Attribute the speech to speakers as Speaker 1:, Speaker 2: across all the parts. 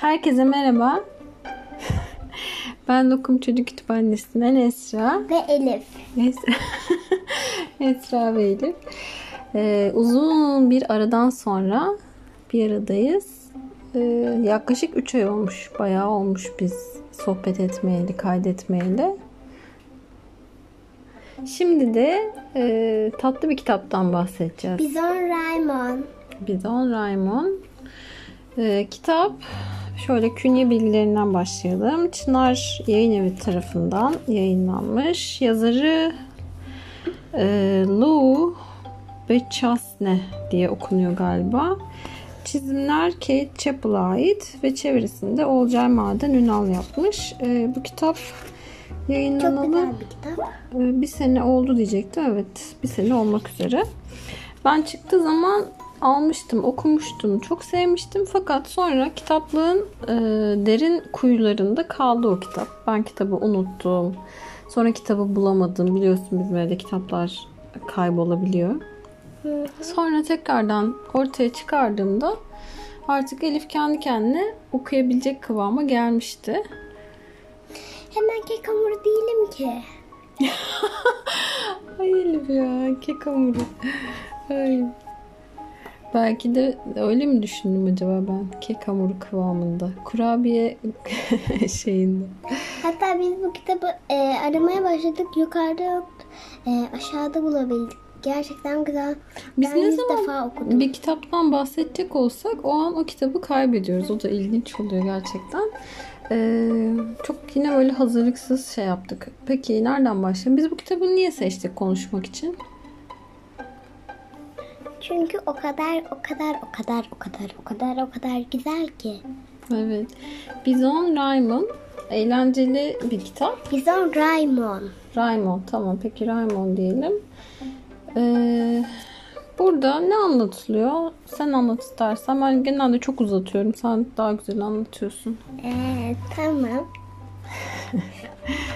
Speaker 1: Herkese merhaba. ben Lokum Çocuk Kütüphanesi'nden Esra.
Speaker 2: Ve Elif.
Speaker 1: Esra, Esra ve Elif. Ee, uzun bir aradan sonra bir aradayız. Ee, yaklaşık 3 ay olmuş. Bayağı olmuş biz sohbet etmeyeli, kaydetmeyeli. Şimdi de e, tatlı bir kitaptan bahsedeceğiz.
Speaker 2: Bizon Raymond.
Speaker 1: Bizon Raymond. Ee, kitap şöyle künye bilgilerinden başlayalım. Çınar Yayın Evi tarafından yayınlanmış. Yazarı e, Lou Bechasne diye okunuyor galiba. Çizimler Kate Chappell'a ait ve çevirisinde Olcay Maden Ünal yapmış. E, bu kitap
Speaker 2: Çok
Speaker 1: yayınlanalı
Speaker 2: güzel bir kitap.
Speaker 1: ee, bir sene oldu diyecektim. Evet bir sene olmak üzere. Ben çıktığı zaman almıştım, okumuştum. Çok sevmiştim. Fakat sonra kitaplığın e, derin kuyularında kaldı o kitap. Ben kitabı unuttum. Sonra kitabı bulamadım. Biliyorsun bizim evde kitaplar kaybolabiliyor. Sonra tekrardan ortaya çıkardığımda artık Elif kendi kendine okuyabilecek kıvama gelmişti.
Speaker 2: Hemen kek hamuru değilim ki.
Speaker 1: Ay Elif ya kek hamuru. Ay. Belki de öyle mi düşündüm acaba ben? Kek hamuru kıvamında. Kurabiye şeyinde.
Speaker 2: Hatta biz bu kitabı e, aramaya başladık. Yukarıda yoktu. E, aşağıda bulabildik. Gerçekten güzel.
Speaker 1: Biz
Speaker 2: ben
Speaker 1: ne zaman
Speaker 2: defa okudum.
Speaker 1: bir kitaptan bahsedecek olsak o an o kitabı kaybediyoruz. O da ilginç oluyor gerçekten. Ee, çok yine böyle hazırlıksız şey yaptık. Peki nereden başlayalım? Biz bu kitabı niye seçtik konuşmak için?
Speaker 2: Çünkü o kadar o kadar o kadar o kadar o kadar o kadar güzel ki.
Speaker 1: Evet. Bizon Raymond eğlenceli bir kitap.
Speaker 2: Bizon Raymond.
Speaker 1: Raymond tamam peki Raymond diyelim. Ee, burada ne anlatılıyor? Sen anlat istersen. Ben genelde çok uzatıyorum. Sen daha güzel anlatıyorsun.
Speaker 2: Ee, tamam.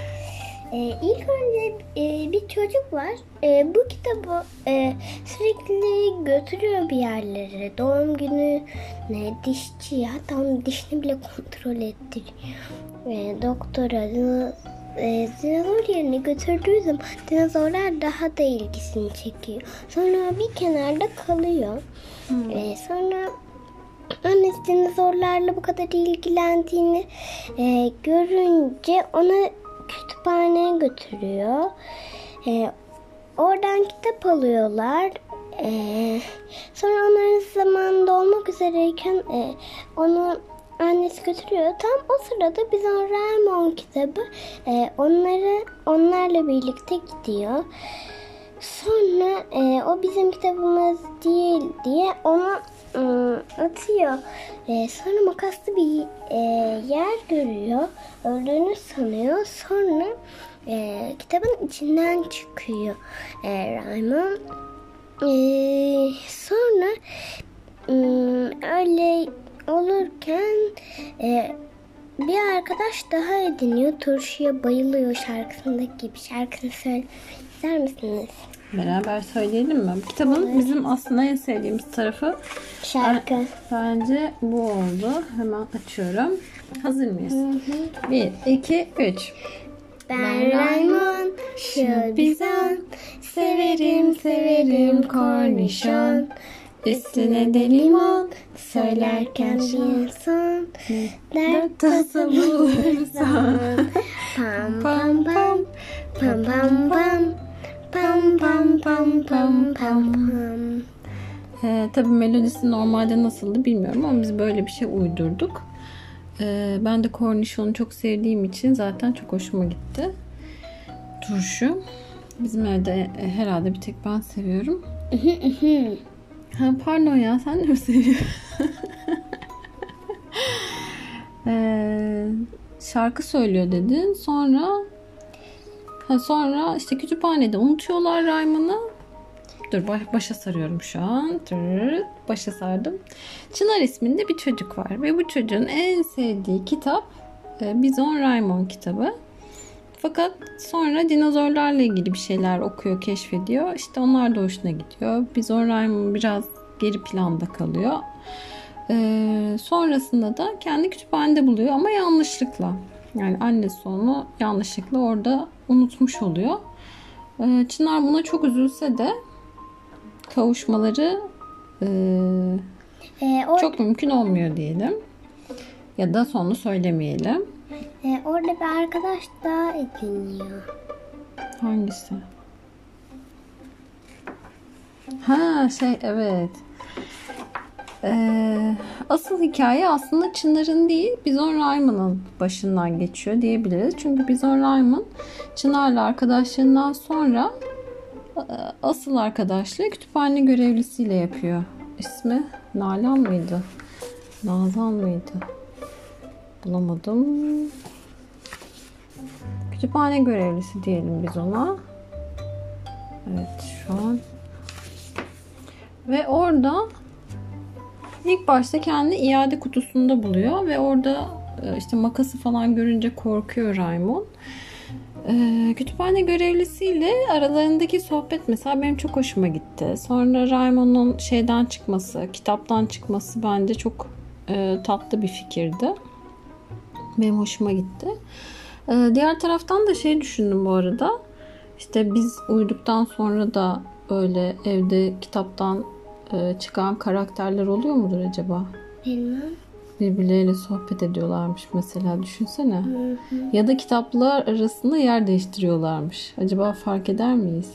Speaker 2: ee, ilk önce e, bir çocuk var. E, bu kitabı e, sürekli götürüyor bir yerlere. Doğum günü ne dişçi hatta onun dişini bile kontrol ettiriyor. E, doktora e, dinozor yerine götürdüğü zaman dinozorlar daha da ilgisini çekiyor. Sonra bir kenarda kalıyor. E, sonra Annesi dinozorlarla bu kadar ilgilendiğini e, görünce onu kütüphaneye götürüyor. E, oradan kitap alıyorlar. E, sonra onların zamanında olmak üzereyken e, onu annesi götürüyor. Tam o sırada Bizon Raymond kitabı e, onları onlarla birlikte gidiyor. Sonra e, o bizim kitabımız değil diye ıı, atıyor. E, sonra makaslı bir e, yer görüyor. Öldüğünü sanıyor. Sonra e, kitabın içinden çıkıyor e, Raymond. E, sonra ıı, öyle olurken e, bir arkadaş daha ediniyor. Turşuya bayılıyor şarkısındaki gibi. Şarkısını söylemek misiniz?
Speaker 1: Beraber söyleyelim mi? Kitabın bizim aslında en sevdiğimiz tarafı
Speaker 2: Şarkı.
Speaker 1: bence bu oldu. Hemen açıyorum. Hazır mıyız? Bir, iki, üç.
Speaker 2: Ben Raymond, şu bizon, severim severim kornişon. Üstüne de limon, söylerken bir son. Dert tasa bulursan. Pam pam pam, pam pam pam. Pam pam pam pam pam pam.
Speaker 1: Ee, tabii melodisi normalde nasıldı bilmiyorum ama biz böyle bir şey uydurduk. Ee, ben de kornişonu çok sevdiğim için zaten çok hoşuma gitti. Turşu. Bizim evde e, herhalde bir tek ben seviyorum. ha, pardon ya sen de mi seviyorsun? Ee, şarkı söylüyor dedin. Sonra ha, sonra işte kütüphanede unutuyorlar Rayman'ı. Dur baş- başa sarıyorum şu an. Başa sardım. Çınar isminde bir çocuk var ve bu çocuğun en sevdiği kitap e, Bizon Raymond kitabı. Fakat sonra dinozorlarla ilgili bir şeyler okuyor, keşfediyor. İşte onlar da hoşuna gidiyor. Bizon Raymond biraz geri planda kalıyor. Ee, sonrasında da kendi kütüphanede buluyor ama yanlışlıkla. Yani annesi onu yanlışlıkla orada unutmuş oluyor. Ee, Çınar buna çok üzülse de kavuşmaları e,
Speaker 2: Ee, or-
Speaker 1: çok mümkün olmuyor diyelim. Ya da sonunu söylemeyelim.
Speaker 2: e, orada bir arkadaş daha ediniyor.
Speaker 1: Hangisi? Ha şey evet. Ee, asıl hikaye aslında Çınar'ın değil Bizon Rayman'ın başından geçiyor diyebiliriz. Çünkü Bizon Rayman Çınar'la arkadaşlığından sonra e, asıl arkadaşlığı kütüphane görevlisiyle yapıyor. İsmi Nalan mıydı? Nazan mıydı? Bulamadım. Kütüphane görevlisi diyelim biz ona. Evet şu an. Ve orada ilk başta kendi iade kutusunda buluyor ve orada e, işte makası falan görünce korkuyor Raymond. Ee, kütüphane görevlisiyle aralarındaki sohbet mesela benim çok hoşuma gitti. Sonra Raymond'un şeyden çıkması, kitaptan çıkması bence çok e, tatlı bir fikirdi. Benim hoşuma gitti. Diğer taraftan da şey düşündüm bu arada. İşte biz uyuduktan sonra da böyle evde kitaptan e, çıkan karakterler oluyor mudur acaba?
Speaker 2: Bilmem.
Speaker 1: Birbirleriyle sohbet ediyorlarmış mesela düşünsene.
Speaker 2: Hı hı.
Speaker 1: Ya da kitaplar arasında yer değiştiriyorlarmış. Acaba fark eder miyiz?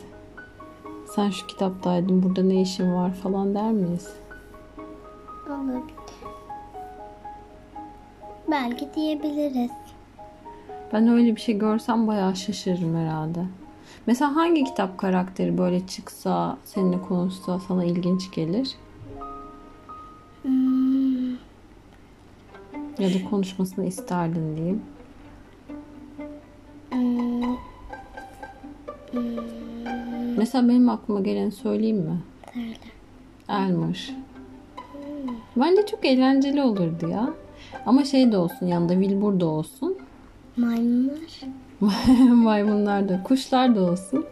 Speaker 1: Sen şu kitaptaydın burada ne işin var falan der miyiz?
Speaker 2: Olabilir. Belki diyebiliriz.
Speaker 1: Ben öyle bir şey görsem bayağı şaşırırım herhalde. Mesela hangi kitap karakteri böyle çıksa, seninle konuşsa sana ilginç gelir?
Speaker 2: Hmm,
Speaker 1: Ya da konuşmasını isterdin diyeyim.
Speaker 2: hmm,
Speaker 1: Mesela benim aklıma gelen söyleyeyim mi?
Speaker 2: söyle.
Speaker 1: Elmer. Bence çok eğlenceli olurdu ya. Ama şey de olsun yanında Wilbur da olsun.
Speaker 2: Maymunlar.
Speaker 1: Maymunlar da, kuşlar da olsun.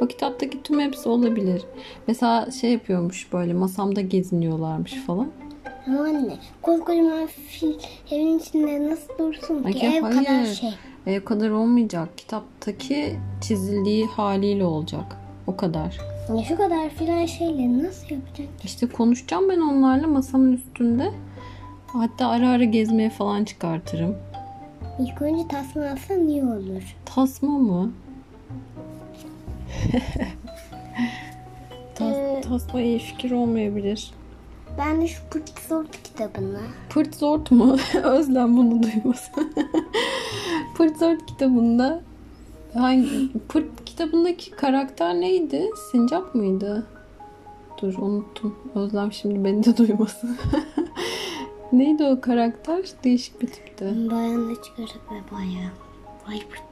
Speaker 1: O kitaptaki tüm hepsi olabilir. Mesela şey yapıyormuş böyle masamda geziniyorlarmış falan.
Speaker 2: Ama anne koskocaman fil evin içinde nasıl dursun
Speaker 1: Ay,
Speaker 2: ki ev kadar
Speaker 1: hayır.
Speaker 2: şey.
Speaker 1: E, o kadar olmayacak. Kitaptaki çizildiği haliyle olacak. O kadar.
Speaker 2: Ya şu kadar filan şeyle nasıl yapacak?
Speaker 1: İşte konuşacağım ben onlarla masamın üstünde. Hatta ara ara gezmeye falan çıkartırım.
Speaker 2: İlk önce tasma alsan iyi olur.
Speaker 1: Tasma mı? Tas,
Speaker 2: Ee,
Speaker 1: tasma iyi fikir olmayabilir.
Speaker 2: Ben de şu Pırt Zort kitabını.
Speaker 1: Pırt Zort mu? Özlem bunu duymasın. Pırt Zort kitabında hangi Pırt kitabındaki karakter neydi? Sincap mıydı? Dur unuttum. Özlem şimdi beni de duymasın. Neydi o karakter? Değişik bir tipti.
Speaker 2: Bayanla çıkarıp ve bayağı. Vay pırt.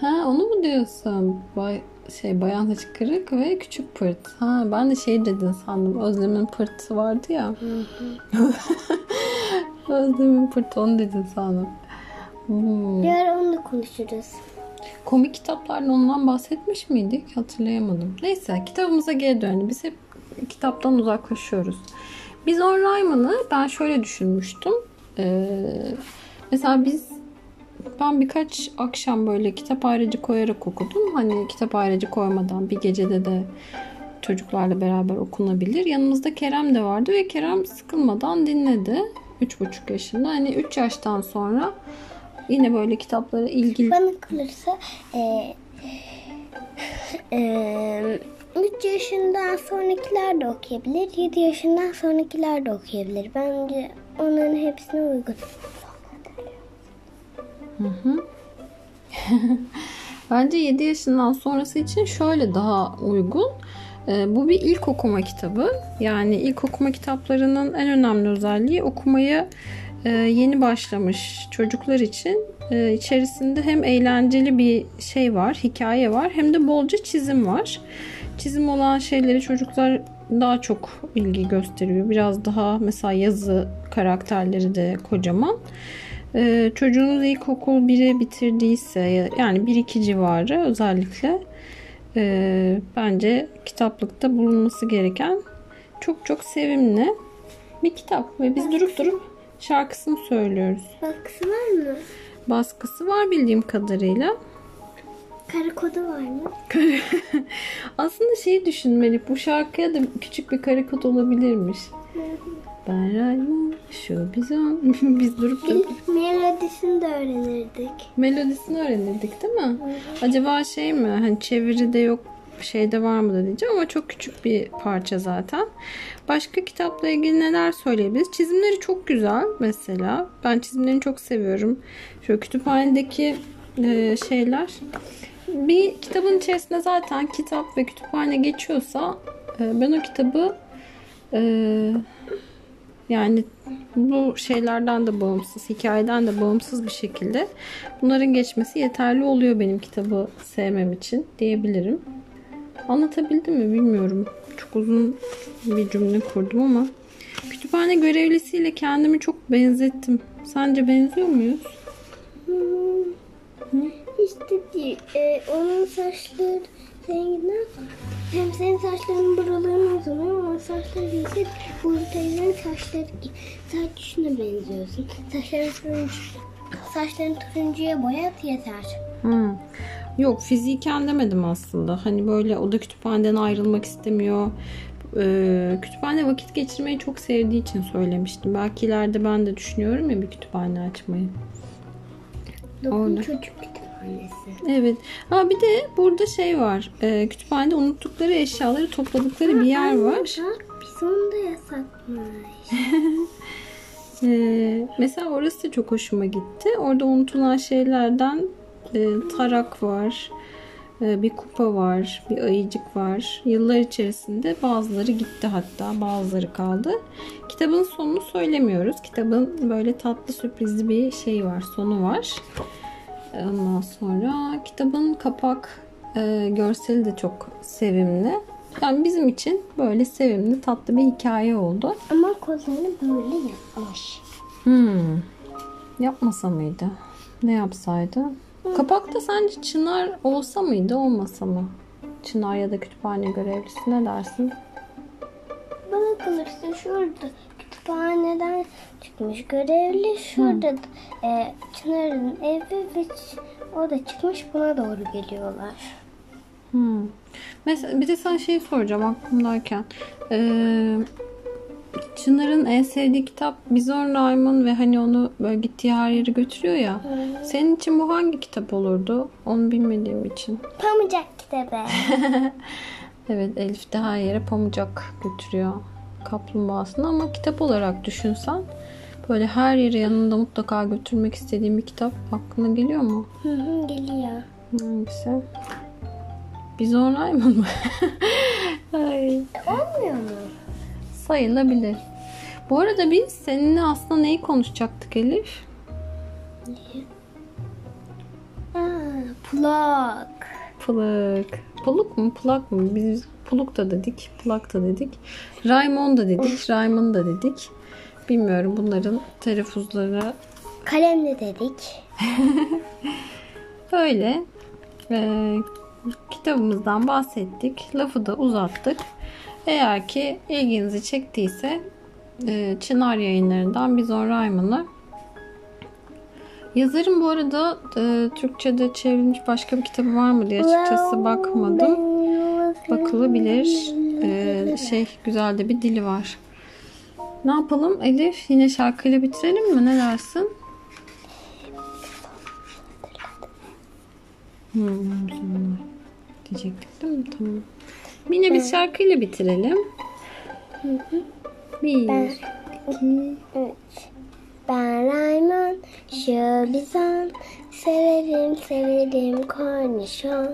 Speaker 1: Ha onu mu diyorsun? Bay, şey bayan saçı kırık ve küçük pırt. Ha ben de şey dedin sandım. Özlem'in pırtısı vardı ya. Özlem'in pırtı onu dedin sandım. Hmm.
Speaker 2: Bir ara onu da konuşuruz.
Speaker 1: Komik kitaplardan ondan bahsetmiş miydik? Hatırlayamadım. Neyse kitabımıza geri dönelim. Biz hep kitaptan uzaklaşıyoruz. Biz On Rayman'ı ben şöyle düşünmüştüm. Ee, mesela biz ben birkaç akşam böyle kitap ayrıcı koyarak okudum. Hani kitap ayrıcı koymadan bir gecede de çocuklarla beraber okunabilir. Yanımızda Kerem de vardı ve Kerem sıkılmadan dinledi. 3,5 yaşında. Hani 3 yaştan sonra yine böyle kitaplara ilgili
Speaker 2: Bana kalırsa e, e, 3 yaşından sonrakiler de okuyabilir. 7 yaşından sonrakiler de okuyabilir. Bence onların hepsine uygun.
Speaker 1: Bence 7 yaşından sonrası için şöyle daha uygun. Ee, bu bir ilk okuma kitabı. Yani ilk okuma kitaplarının en önemli özelliği okumaya e, yeni başlamış çocuklar için e, içerisinde hem eğlenceli bir şey var, hikaye var hem de bolca çizim var. Çizim olan şeyleri çocuklar daha çok ilgi gösteriyor. Biraz daha mesela yazı karakterleri de kocaman. Ee, çocuğunuz ilkokul 1'i bitirdiyse yani 1-2 civarı özellikle e, bence kitaplıkta bulunması gereken çok çok sevimli. Bir kitap ve biz durup durup şarkısını söylüyoruz.
Speaker 2: Baskısı var mı?
Speaker 1: Baskısı var bildiğim kadarıyla.
Speaker 2: Kara kodu var mı?
Speaker 1: Aslında şeyi düşünmeli. Bu şarkıya da küçük bir kare kod olabilirmiş. Ben Raymond, şu bizon. Biz durup durup
Speaker 2: Melodisini de öğrenirdik.
Speaker 1: melodisini öğrenirdik değil mi? Acaba şey mi? Hani çeviride yok şeyde var mı da diyeceğim ama çok küçük bir parça zaten. Başka kitapla ilgili neler söyleyebiliriz? Çizimleri çok güzel mesela. Ben çizimlerini çok seviyorum. Şöyle kütüphanedeki e, şeyler. Bir kitabın içerisinde zaten kitap ve kütüphane geçiyorsa e, ben o kitabı e, yani bu şeylerden de bağımsız, hikayeden de bağımsız bir şekilde bunların geçmesi yeterli oluyor benim kitabı sevmem için diyebilirim. Anlatabildim mi bilmiyorum. Çok uzun bir cümle kurdum ama kütüphane görevlisiyle kendimi çok benzettim. Sence benziyor muyuz?
Speaker 2: İşte değil. E, onun saçları renginden hem senin saçların buralarına uzanıyor ama saçları ise buradayla saçları sadece şuna benziyorsun. Saçların turuncu, saçların turuncuya boyat yeter.
Speaker 1: Hmm. Yok fiziken demedim aslında. Hani böyle o da kütüphaneden ayrılmak istemiyor. Ee, kütüphane vakit geçirmeyi çok sevdiği için söylemiştim. Belki ileride ben de düşünüyorum ya bir kütüphane açmayı.
Speaker 2: Dokun
Speaker 1: Orada.
Speaker 2: çocuk kütüphanesi.
Speaker 1: Evet. Ha bir de burada şey var. Ee, kütüphanede unuttukları eşyaları topladıkları bir yer var.
Speaker 2: Bak biz onu da yasakmış.
Speaker 1: Ee, mesela orası da çok hoşuma gitti. Orada unutulan şeylerden e, tarak var. e, bir kupa var. Bir ayıcık var. Yıllar içerisinde bazıları gitti hatta. Bazıları kaldı. Kitabın sonunu söylemiyoruz. Kitabın böyle tatlı sürprizli bir şey var. Sonu var. Ondan sonra kitabın kapak e, görseli de çok sevimli. Yani bizim için böyle sevimli tatlı bir hikaye oldu.
Speaker 2: Ama kozlarını böyle yapmış.
Speaker 1: Hmm. Yapmasa mıydı? Ne yapsaydı? Kapakta sence Çınar olsa mıydı olmasa mı? Çınar ya da kütüphane görevlisi ne dersin?
Speaker 2: Bana kalırsa şurada kütüphaneden çıkmış görevli. Şurada da, e, Çınar'ın evi ve o da çıkmış buna doğru geliyorlar.
Speaker 1: Hmm. Mesela bir de sana şey soracağım aklımdayken. Ee, Çınar'ın en sevdiği kitap Bizon Raymond ve hani onu böyle gittiği her yere götürüyor ya. Senin için bu hangi kitap olurdu? Onu bilmediğim için.
Speaker 2: Pamucak kitabı.
Speaker 1: Evet Elif de her yere pamucak götürüyor kaplumbağasını ama kitap olarak düşünsen böyle her yere yanında mutlaka götürmek istediğin bir kitap aklına geliyor mu?
Speaker 2: Hı hı, Geliyor.
Speaker 1: Hangisi? Bizon Raymond mı? Ay,
Speaker 2: Olmuyor mu?
Speaker 1: sayılabilir. Bu arada biz seninle aslında neyi konuşacaktık Elif?
Speaker 2: Aa, plak.
Speaker 1: Pılık. Puluk mu? Plak mı? Biz puluk da dedik. Plak da dedik. Raymond da dedik. Raymond da dedik. Bilmiyorum bunların telaffuzları
Speaker 2: Kalem de dedik.
Speaker 1: Öyle. Ee, kitabımızdan bahsettik. Lafı da uzattık. Eğer ki ilginizi çektiyse e, Çınar yayınlarından Bizon Raymond'ı Yazarın bu arada e, Türkçe'de çevrilmiş başka bir kitabı var mı diye açıkçası bakmadım. Bakılabilir. E, şey güzel de bir dili var. Ne yapalım Elif? Yine şarkıyla bitirelim mi? Ne dersin? Hmm, diyecektik değil mi? Tamam. Yine biz şarkıyla bitirelim. Bir, iki,
Speaker 2: Üç. Ben Raymond, şu severim severim kornişon,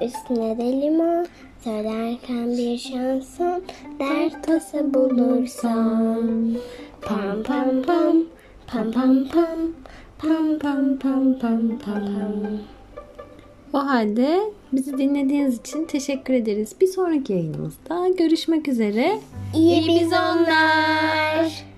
Speaker 2: üstüne de limon, söylerken bir şanson, dert tasa bulursan. Pam pam pam, pam pam pam, pam pam pam pam pam.
Speaker 1: O halde bizi dinlediğiniz için teşekkür ederiz. Bir sonraki yayınımızda görüşmek üzere.
Speaker 2: İyi bizonlar.